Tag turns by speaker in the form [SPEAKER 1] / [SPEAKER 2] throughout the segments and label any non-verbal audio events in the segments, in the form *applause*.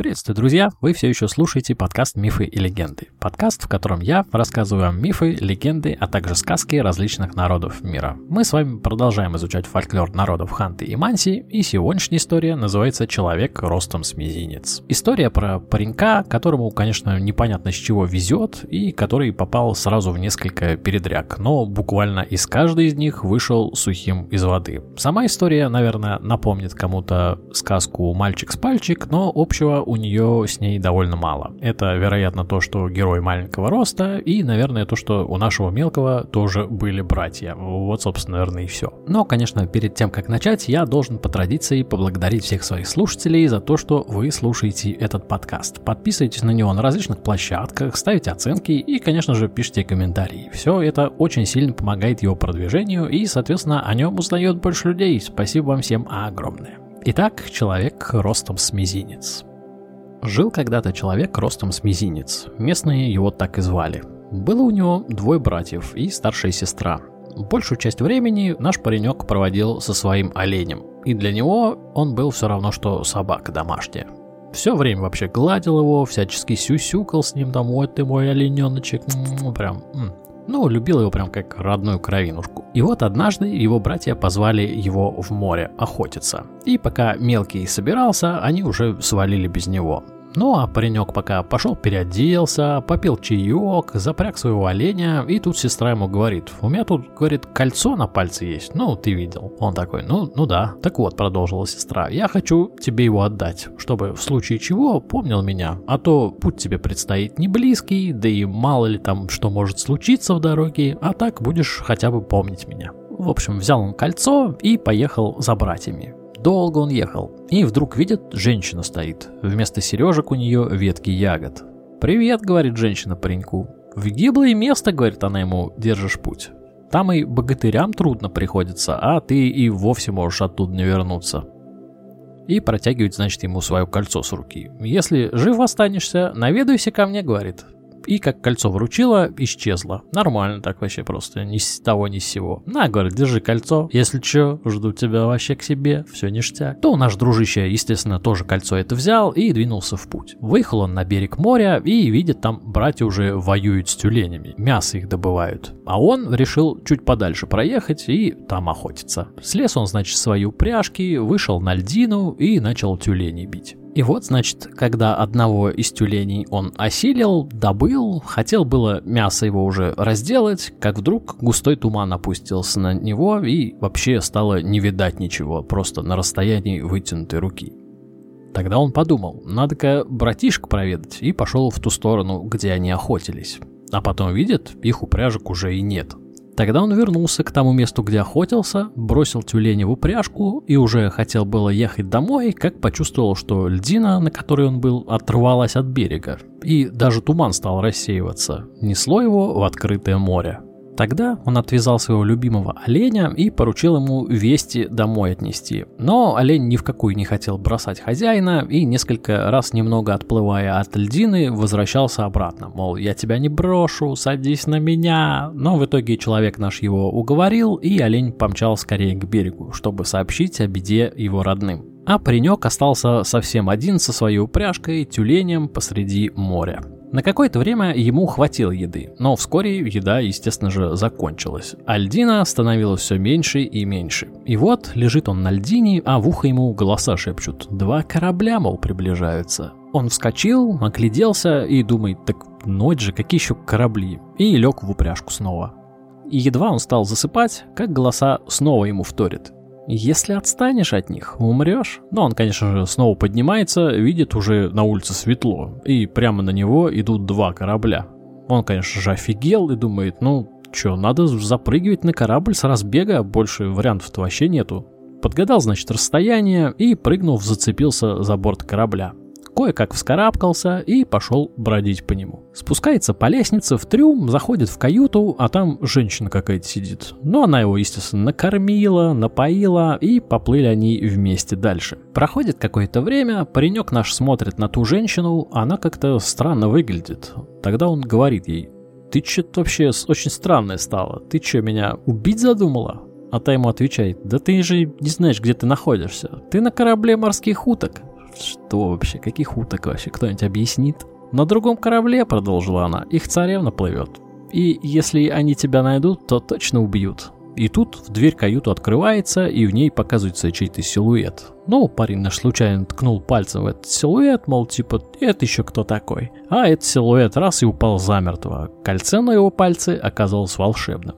[SPEAKER 1] Приветствую, друзья! Вы все еще слушаете подкаст «Мифы и легенды». Подкаст, в котором я рассказываю вам мифы, легенды, а также сказки различных народов мира. Мы с вами продолжаем изучать фольклор народов Ханты и Манси, и сегодняшняя история называется «Человек ростом с мизинец». История про паренька, которому, конечно, непонятно с чего везет, и который попал сразу в несколько передряг, но буквально из каждой из них вышел сухим из воды. Сама история, наверное, напомнит кому-то сказку «Мальчик с пальчик», но общего у нее с ней довольно мало. Это, вероятно, то, что герой маленького роста, и, наверное, то, что у нашего мелкого тоже были братья. Вот, собственно, наверное, и все. Но, конечно, перед тем, как начать, я должен по традиции поблагодарить всех своих слушателей за то, что вы слушаете этот подкаст. Подписывайтесь на него на различных площадках, ставите оценки и, конечно же, пишите комментарии. Все это очень сильно помогает его продвижению и, соответственно, о нем узнает больше людей. Спасибо вам всем огромное. Итак, человек ростом с мизинец. Жил когда-то человек ростом с мизинец. Местные его так и звали. Было у него двое братьев и старшая сестра. Большую часть времени наш паренек проводил со своим оленем. И для него он был все равно, что собака домашняя. Все время вообще гладил его, всячески сюсюкал с ним домой, ты мой олененочек, прям, ну, любил его прям как родную кровинушку. И вот однажды его братья позвали его в море охотиться. И пока мелкий собирался, они уже свалили без него. Ну а паренек пока пошел переоделся, попил чаек, запряг своего оленя, и тут сестра ему говорит, у меня тут, говорит, кольцо на пальце есть, ну ты видел. Он такой, ну, ну да. Так вот, продолжила сестра, я хочу тебе его отдать, чтобы в случае чего помнил меня, а то путь тебе предстоит не близкий, да и мало ли там что может случиться в дороге, а так будешь хотя бы помнить меня. В общем, взял он кольцо и поехал за братьями. Долго он ехал, и вдруг видит, женщина стоит. Вместо сережек у нее ветки ягод. «Привет», — говорит женщина пареньку. «В гиблое место», — говорит она ему, — «держишь путь». Там и богатырям трудно приходится, а ты и вовсе можешь оттуда не вернуться. И протягивает, значит, ему свое кольцо с руки. Если жив останешься, наведайся ко мне, говорит и как кольцо вручила, исчезла. Нормально так вообще просто, ни с того ни с сего. На, говорит, держи кольцо, если что, жду тебя вообще к себе, все ништяк. То наш дружище, естественно, тоже кольцо это взял и двинулся в путь. Выехал он на берег моря и видит, там братья уже воюют с тюленями, мясо их добывают. А он решил чуть подальше проехать и там охотиться. Слез он, значит, свои упряжки, вышел на льдину и начал тюленей бить. И вот, значит, когда одного из тюленей он осилил, добыл, хотел было мясо его уже разделать, как вдруг густой туман опустился на него и вообще стало не видать ничего, просто на расстоянии вытянутой руки. Тогда он подумал, надо-ка братишку проведать, и пошел в ту сторону, где они охотились. А потом видит, их упряжек уже и нет. Тогда он вернулся к тому месту, где охотился, бросил тюленя в упряжку и уже хотел было ехать домой, как почувствовал, что льдина, на которой он был, оторвалась от берега. И даже туман стал рассеиваться. Несло его в открытое море. Тогда он отвязал своего любимого оленя и поручил ему вести домой отнести. Но олень ни в какую не хотел бросать хозяина и несколько раз немного отплывая от льдины возвращался обратно. Мол, я тебя не брошу, садись на меня. Но в итоге человек наш его уговорил и олень помчал скорее к берегу, чтобы сообщить о беде его родным. А паренек остался совсем один со своей упряжкой, тюленем посреди моря. На какое-то время ему хватило еды, но вскоре еда, естественно же, закончилась. А льдина становилась все меньше и меньше. И вот лежит он на льдине, а в ухо ему голоса шепчут. Два корабля, мол, приближаются. Он вскочил, огляделся и думает, так ночь же, какие еще корабли? И лег в упряжку снова. И едва он стал засыпать, как голоса снова ему вторят. Если отстанешь от них, умрешь. Но он, конечно же, снова поднимается, видит уже на улице светло, и прямо на него идут два корабля. Он, конечно же, офигел и думает, ну, что, надо запрыгивать на корабль с разбега, больше вариантов-то вообще нету. Подгадал, значит, расстояние и, прыгнув, зацепился за борт корабля кое-как вскарабкался и пошел бродить по нему. Спускается по лестнице в трюм, заходит в каюту, а там женщина какая-то сидит. Но она его, естественно, накормила, напоила, и поплыли они вместе дальше. Проходит какое-то время, паренек наш смотрит на ту женщину, она как-то странно выглядит. Тогда он говорит ей, ты что-то вообще очень странная стала. Ты что, меня убить задумала? А та ему отвечает, да ты же не знаешь, где ты находишься. Ты на корабле морских уток. Что вообще? Каких уток вообще? Кто-нибудь объяснит? На другом корабле, продолжила она, их царевна плывет. И если они тебя найдут, то точно убьют. И тут в дверь каюту открывается, и в ней показывается чей-то силуэт. Ну, парень наш случайно ткнул пальцем в этот силуэт, мол, типа, это еще кто такой? А этот силуэт раз и упал замертво. Кольце на его пальце оказалось волшебным.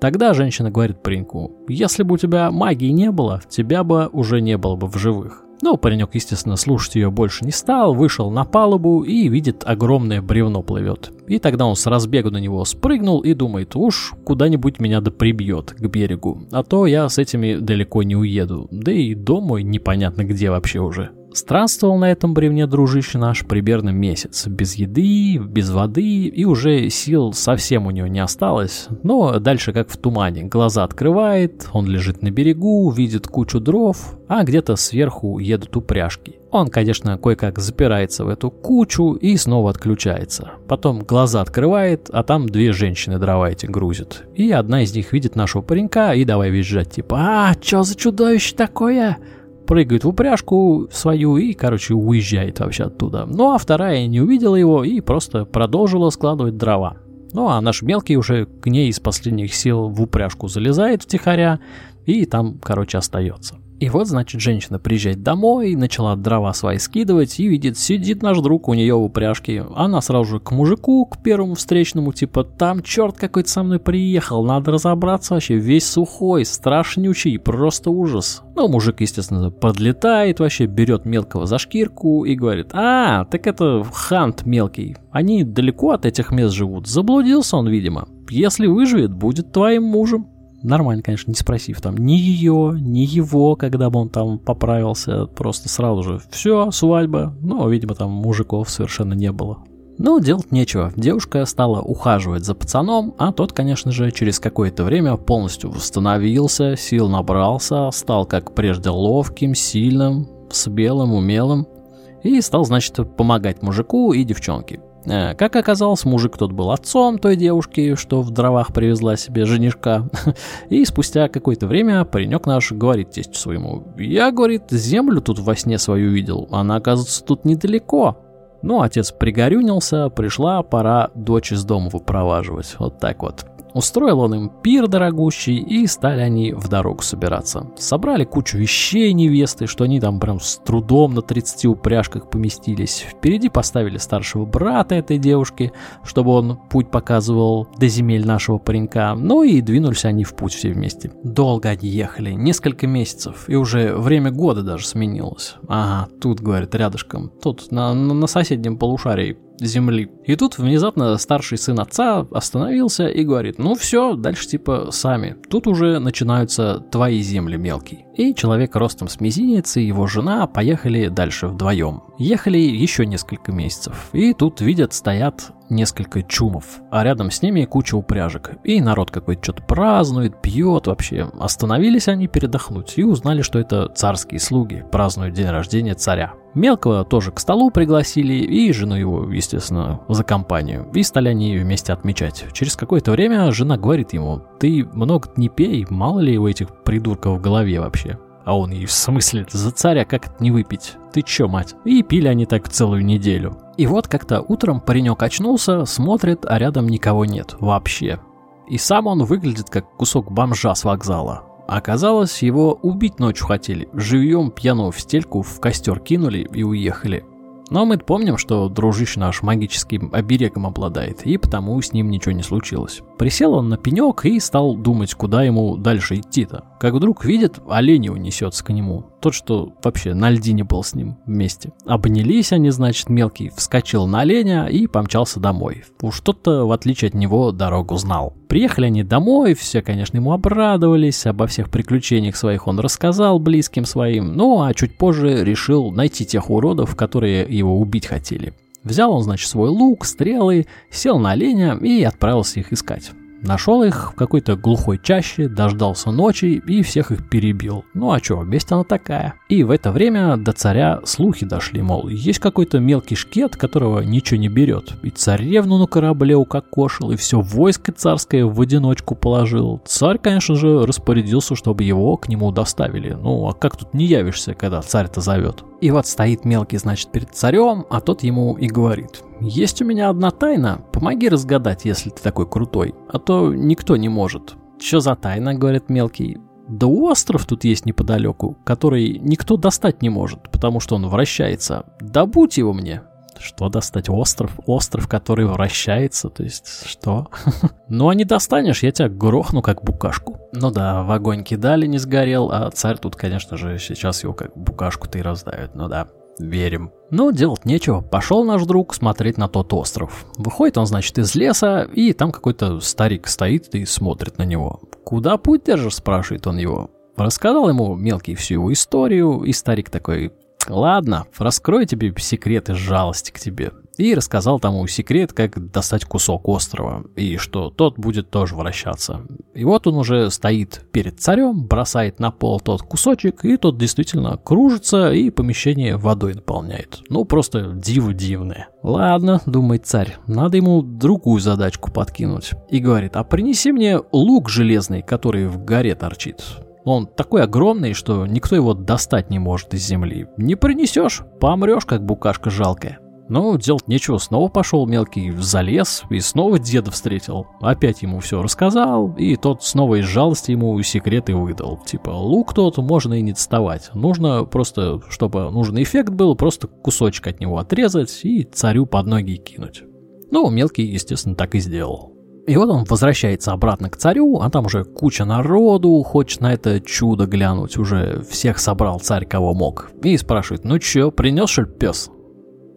[SPEAKER 1] Тогда женщина говорит пареньку, если бы у тебя магии не было, тебя бы уже не было бы в живых. Но паренек, естественно, слушать ее больше не стал, вышел на палубу и видит огромное бревно плывет. И тогда он с разбегу на него спрыгнул и думает, уж куда-нибудь меня да прибьет к берегу, а то я с этими далеко не уеду, да и дом мой непонятно где вообще уже. Странствовал на этом бревне дружище наш примерно месяц, без еды, без воды, и уже сил совсем у него не осталось. Но дальше как в тумане, глаза открывает, он лежит на берегу, видит кучу дров, а где-то сверху едут упряжки. Он, конечно, кое-как запирается в эту кучу и снова отключается. Потом глаза открывает, а там две женщины дрова эти грузят. И одна из них видит нашего паренька и давай визжать, типа «А, чё за чудовище такое?» Прыгает в упряжку свою и, короче, уезжает вообще оттуда. Ну а вторая не увидела его и просто продолжила складывать дрова. Ну а наш мелкий уже к ней из последних сил в упряжку залезает втихаря и там, короче, остается. И вот, значит, женщина приезжает домой, начала дрова свои скидывать и видит, сидит наш друг у нее в упряжке. Она сразу же к мужику, к первому встречному, типа, там черт какой-то со мной приехал, надо разобраться вообще, весь сухой, страшнючий, просто ужас. Ну, мужик, естественно, подлетает вообще, берет мелкого за шкирку и говорит, а, так это хант мелкий, они далеко от этих мест живут, заблудился он, видимо. Если выживет, будет твоим мужем нормально, конечно, не спросив там ни ее, ни его, когда бы он там поправился, просто сразу же все, свадьба. Ну, видимо, там мужиков совершенно не было. Но делать нечего. Девушка стала ухаживать за пацаном, а тот, конечно же, через какое-то время полностью восстановился, сил набрался, стал как прежде ловким, сильным, с белым, умелым. И стал, значит, помогать мужику и девчонке. Э, как оказалось, мужик тот был отцом той девушки, что в дровах привезла себе женишка. *laughs* И спустя какое-то время паренек наш говорит тестю своему, «Я, — говорит, — землю тут во сне свою видел, она, оказывается, тут недалеко». Ну, отец пригорюнился, пришла пора дочь из дома выпроваживать. Вот так вот. Устроил он им пир дорогущий, и стали они в дорогу собираться. Собрали кучу вещей невесты, что они там прям с трудом на 30 упряжках поместились. Впереди поставили старшего брата этой девушки, чтобы он путь показывал до земель нашего паренька. Ну и двинулись они в путь все вместе. Долго они ехали, несколько месяцев, и уже время года даже сменилось. Ага, тут, говорит, рядышком, тут на, на соседнем полушарии земли. И тут внезапно старший сын отца остановился и говорит, ну все, дальше типа сами. Тут уже начинаются твои земли мелкий. И человек ростом с мизинец и его жена поехали дальше вдвоем. Ехали еще несколько месяцев. И тут видят, стоят несколько чумов, а рядом с ними куча упряжек. И народ какой-то что-то празднует, пьет вообще. Остановились они передохнуть и узнали, что это царские слуги празднуют день рождения царя. Мелкого тоже к столу пригласили, и жену его, естественно, за компанию. И стали они вместе отмечать. Через какое-то время жена говорит ему, ты много не пей, мало ли у этих придурков в голове вообще. А он ей, в смысле, за царя как это не выпить? Ты чё, мать? И пили они так целую неделю. И вот как-то утром паренек очнулся, смотрит, а рядом никого нет вообще. И сам он выглядит как кусок бомжа с вокзала. Оказалось, его убить ночью хотели. Живьем пьяного в стельку в костер кинули и уехали. Но мы помним, что дружище наш магическим оберегом обладает, и потому с ним ничего не случилось. Присел он на пенек и стал думать, куда ему дальше идти-то. Как вдруг видит, олень его несется к нему. Тот, что вообще на льдине был с ним вместе. Обнялись они, значит, мелкий вскочил на оленя и помчался домой. Уж тот-то, в отличие от него, дорогу знал. Приехали они домой, все, конечно, ему обрадовались, обо всех приключениях своих он рассказал близким своим, ну а чуть позже решил найти тех уродов, которые его убить хотели. Взял он, значит, свой лук, стрелы, сел на оленя и отправился их искать. Нашел их в какой-то глухой чаще, дождался ночи и всех их перебил. Ну а чё, месть она такая. И в это время до царя слухи дошли, мол, есть какой-то мелкий шкет, которого ничего не берет. И царевну на корабле укокошил, и все войско царское в одиночку положил. Царь, конечно же, распорядился, чтобы его к нему доставили. Ну а как тут не явишься, когда царь-то зовет? И вот стоит мелкий, значит, перед царем, а тот ему и говорит, есть у меня одна тайна, помоги разгадать, если ты такой крутой, а то никто не может. Что за тайна, говорит мелкий. Да остров тут есть неподалеку, который никто достать не может, потому что он вращается. Добудь его мне. Что достать? Остров? Остров, который вращается? То есть, что? *laughs* ну, а не достанешь, я тебя грохну, как букашку. Ну да, в огонь кидали, не сгорел, а царь тут, конечно же, сейчас его как букашку-то и раздавит. Ну да, верим. Но делать нечего, пошел наш друг смотреть на тот остров. Выходит он, значит, из леса, и там какой-то старик стоит и смотрит на него. «Куда путь держишь?» – спрашивает он его. Рассказал ему мелкий всю его историю, и старик такой, Ладно, раскрою тебе секрет из жалости к тебе. И рассказал тому секрет, как достать кусок острова, и что тот будет тоже вращаться. И вот он уже стоит перед царем, бросает на пол тот кусочек, и тот действительно кружится и помещение водой наполняет. Ну, просто диво дивное. Ладно, думает царь, надо ему другую задачку подкинуть. И говорит, а принеси мне лук железный, который в горе торчит. Он такой огромный, что никто его достать не может из земли. Не принесешь, помрешь, как букашка жалкая. Ну, делать нечего, снова пошел мелкий залез и снова деда встретил. Опять ему все рассказал, и тот снова из жалости ему секреты выдал. Типа, лук тот можно и не доставать. Нужно просто, чтобы нужный эффект был, просто кусочек от него отрезать и царю под ноги кинуть. Ну, мелкий, естественно, так и сделал. И вот он возвращается обратно к царю, а там уже куча народу, хочет на это чудо глянуть, уже всех собрал царь, кого мог. И спрашивает, ну чё, принес что пес?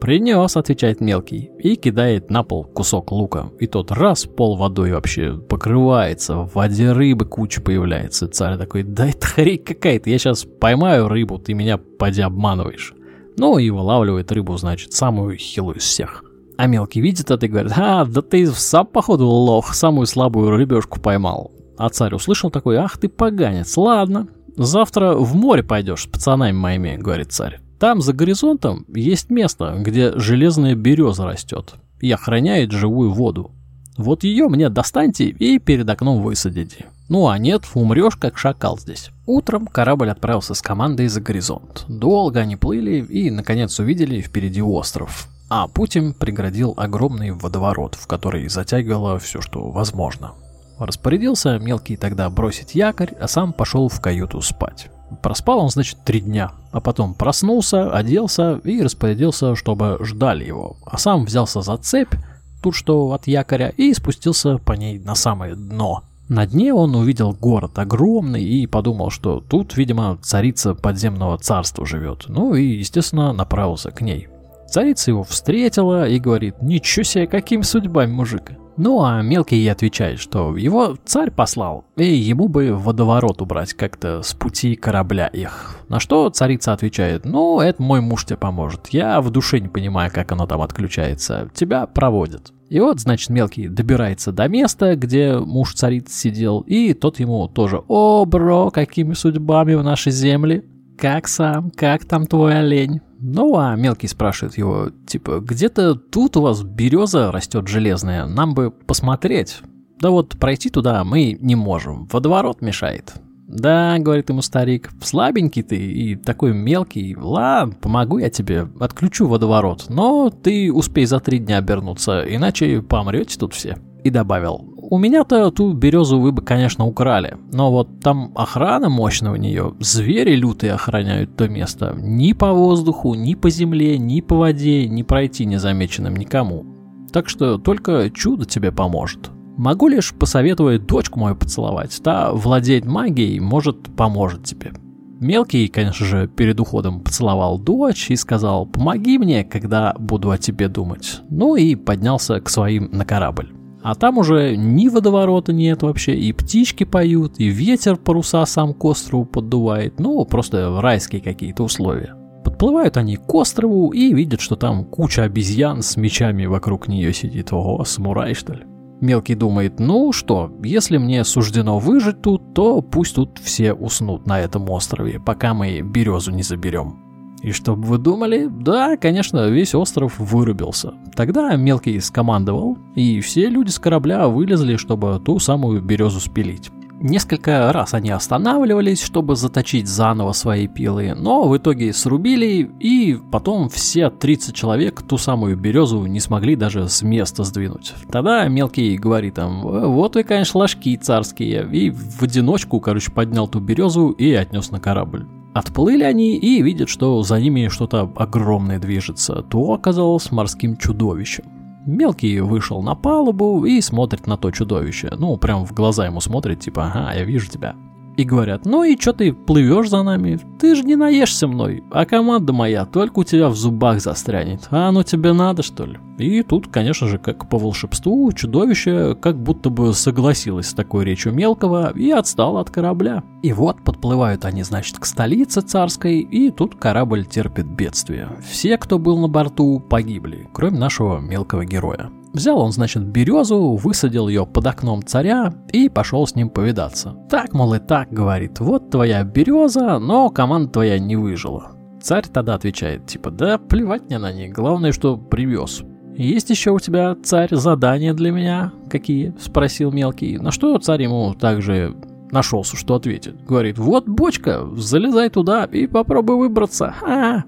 [SPEAKER 1] «Принес», — отвечает мелкий, и кидает на пол кусок лука. И тот раз пол водой вообще покрывается, в воде рыбы куча появляется. Царь такой, да это хрень какая-то, я сейчас поймаю рыбу, ты меня поди обманываешь. Ну и вылавливает рыбу, значит, самую хилую из всех. А мелкий видит это и говорит, а, да ты сам, походу, лох, самую слабую рыбешку поймал. А царь услышал такой, ах ты поганец, ладно, завтра в море пойдешь с пацанами моими, говорит царь. Там за горизонтом есть место, где железная береза растет и охраняет живую воду. Вот ее мне достаньте и перед окном высадите. Ну а нет, умрешь как шакал здесь. Утром корабль отправился с командой за горизонт. Долго они плыли и, наконец, увидели впереди остров. А Путин преградил огромный водоворот, в который затягивало все, что возможно. Распорядился мелкий тогда бросить якорь, а сам пошел в каюту спать. Проспал он, значит, три дня, а потом проснулся, оделся и распорядился, чтобы ждали его. А сам взялся за цепь, тут что от якоря, и спустился по ней на самое дно. На дне он увидел город огромный и подумал, что тут, видимо, царица подземного царства живет. Ну и, естественно, направился к ней. Царица его встретила и говорит, ничего себе, каким судьбами, мужик. Ну а мелкий ей отвечает, что его царь послал, и ему бы водоворот убрать как-то с пути корабля их. На что царица отвечает, ну это мой муж тебе поможет, я в душе не понимаю, как оно там отключается, тебя проводят. И вот, значит, мелкий добирается до места, где муж царицы сидел, и тот ему тоже, о, бро, какими судьбами в нашей земле? Как сам? Как там твой олень? Ну, а мелкий спрашивает его, типа, где-то тут у вас береза растет железная, нам бы посмотреть. Да вот пройти туда мы не можем, водоворот мешает. Да, говорит ему старик, слабенький ты и такой мелкий. Ладно, помогу я тебе, отключу водоворот, но ты успей за три дня обернуться, иначе помрете тут все. И добавил, у меня-то ту березу вы бы, конечно, украли, но вот там охрана мощная у нее, звери лютые охраняют то место. Ни по воздуху, ни по земле, ни по воде не пройти незамеченным никому. Так что только чудо тебе поможет. Могу лишь посоветовать дочку мою поцеловать, та владеет магией, может, поможет тебе. Мелкий, конечно же, перед уходом поцеловал дочь и сказал «помоги мне, когда буду о тебе думать». Ну и поднялся к своим на корабль. А там уже ни водоворота нет вообще, и птички поют, и ветер паруса сам к острову поддувает. Ну, просто райские какие-то условия. Подплывают они к острову и видят, что там куча обезьян с мечами вокруг нее сидит. Ого, самурай что ли? Мелкий думает, ну что, если мне суждено выжить тут, то пусть тут все уснут на этом острове, пока мы березу не заберем. И что бы вы думали? Да, конечно, весь остров вырубился. Тогда Мелкий скомандовал, и все люди с корабля вылезли, чтобы ту самую березу спилить. Несколько раз они останавливались, чтобы заточить заново свои пилы, но в итоге срубили, и потом все 30 человек ту самую березу не смогли даже с места сдвинуть. Тогда мелкий говорит там, вот вы, конечно, ложки царские, и в одиночку, короче, поднял ту березу и отнес на корабль. Отплыли они и видят, что за ними что-то огромное движется. То оказалось морским чудовищем. Мелкий вышел на палубу и смотрит на то чудовище. Ну, прям в глаза ему смотрит, типа, ага, я вижу тебя и говорят, ну и что ты плывешь за нами? Ты же не наешься мной, а команда моя только у тебя в зубах застрянет. А оно тебе надо, что ли? И тут, конечно же, как по волшебству, чудовище как будто бы согласилось с такой речью мелкого и отстало от корабля. И вот подплывают они, значит, к столице царской, и тут корабль терпит бедствие. Все, кто был на борту, погибли, кроме нашего мелкого героя. Взял он, значит, березу, высадил ее под окном царя и пошел с ним повидаться. Так, мол, и так, говорит, вот твоя береза, но команда твоя не выжила. Царь тогда отвечает, типа, да плевать мне на них, главное, что привез. «Есть еще у тебя, царь, задания для меня? Какие?» – спросил мелкий. На что царь ему также нашелся, что ответит. Говорит, вот бочка, залезай туда и попробуй выбраться. А,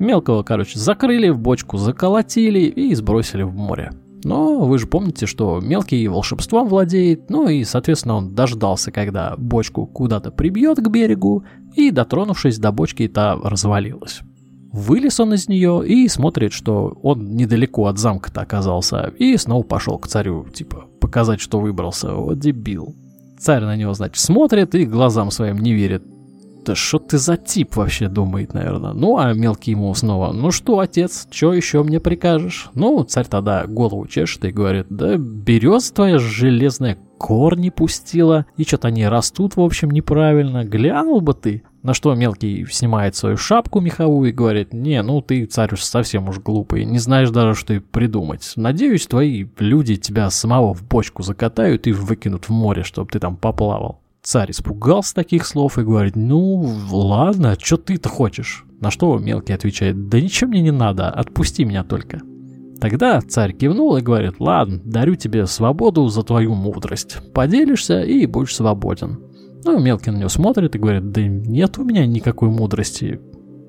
[SPEAKER 1] Мелкого, короче, закрыли в бочку, заколотили и сбросили в море. Но вы же помните, что мелкий волшебством владеет, ну и, соответственно, он дождался, когда бочку куда-то прибьет к берегу, и, дотронувшись до бочки, та развалилась. Вылез он из нее и смотрит, что он недалеко от замка-то оказался, и снова пошел к царю, типа, показать, что выбрался. Вот дебил. Царь на него, значит, смотрит и глазам своим не верит. Да что ты за тип вообще, думает, наверное. Ну, а мелкий ему снова, ну что, отец, что еще мне прикажешь? Ну, царь тогда голову чешет и говорит, да берез твоя железная корни пустила, и что-то они растут, в общем, неправильно. Глянул бы ты. На что мелкий снимает свою шапку меховую и говорит, не, ну ты, царь, уж совсем уж глупый, не знаешь даже, что и придумать. Надеюсь, твои люди тебя самого в бочку закатают и выкинут в море, чтобы ты там поплавал. Царь испугался таких слов и говорит, ну ладно, а что ты-то хочешь? На что мелкий отвечает, да ничего мне не надо, отпусти меня только. Тогда царь кивнул и говорит, ладно, дарю тебе свободу за твою мудрость. Поделишься и будешь свободен. Ну, мелкий на него смотрит и говорит, да нет у меня никакой мудрости.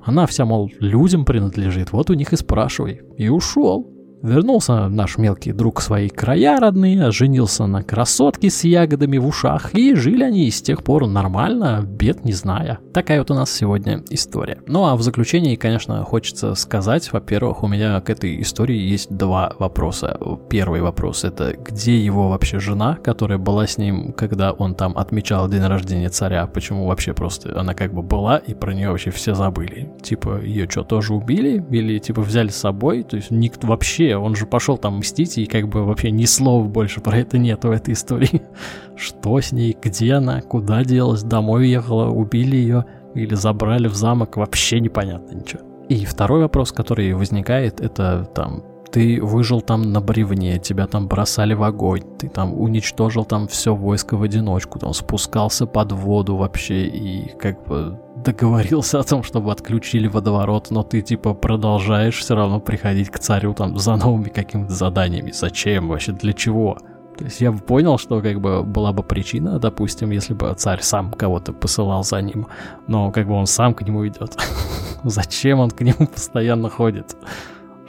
[SPEAKER 1] Она вся, мол, людям принадлежит, вот у них и спрашивай. И ушел. Вернулся наш мелкий друг в свои края родные, женился на красотке с ягодами в ушах, и жили они с тех пор нормально, бед не зная. Такая вот у нас сегодня история. Ну а в заключении, конечно, хочется сказать, во-первых, у меня к этой истории есть два вопроса. Первый вопрос это, где его вообще жена, которая была с ним, когда он там отмечал день рождения царя, почему вообще просто она как бы была, и про нее вообще все забыли. Типа, ее что, тоже убили? Или типа взяли с собой? То есть никто вообще он же пошел там мстить, и как бы вообще ни слова больше про это нет в этой истории. *laughs* Что с ней, где она, куда делась, домой уехала, убили ее или забрали в замок, вообще непонятно ничего. И второй вопрос, который возникает, это там ты выжил там на бревне, тебя там бросали в огонь, ты там уничтожил там все войско в одиночку, там спускался под воду вообще и как бы договорился о том, чтобы отключили водоворот, но ты типа продолжаешь все равно приходить к царю там за новыми какими-то заданиями. Зачем вообще? Для чего? То есть я бы понял, что как бы была бы причина, допустим, если бы царь сам кого-то посылал за ним, но как бы он сам к нему идет. *laughs* Зачем он к нему *laughs* постоянно ходит?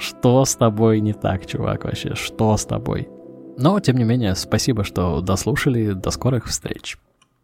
[SPEAKER 1] Что с тобой не так, чувак, вообще? Что с тобой? Но, тем не менее, спасибо, что дослушали. До скорых встреч.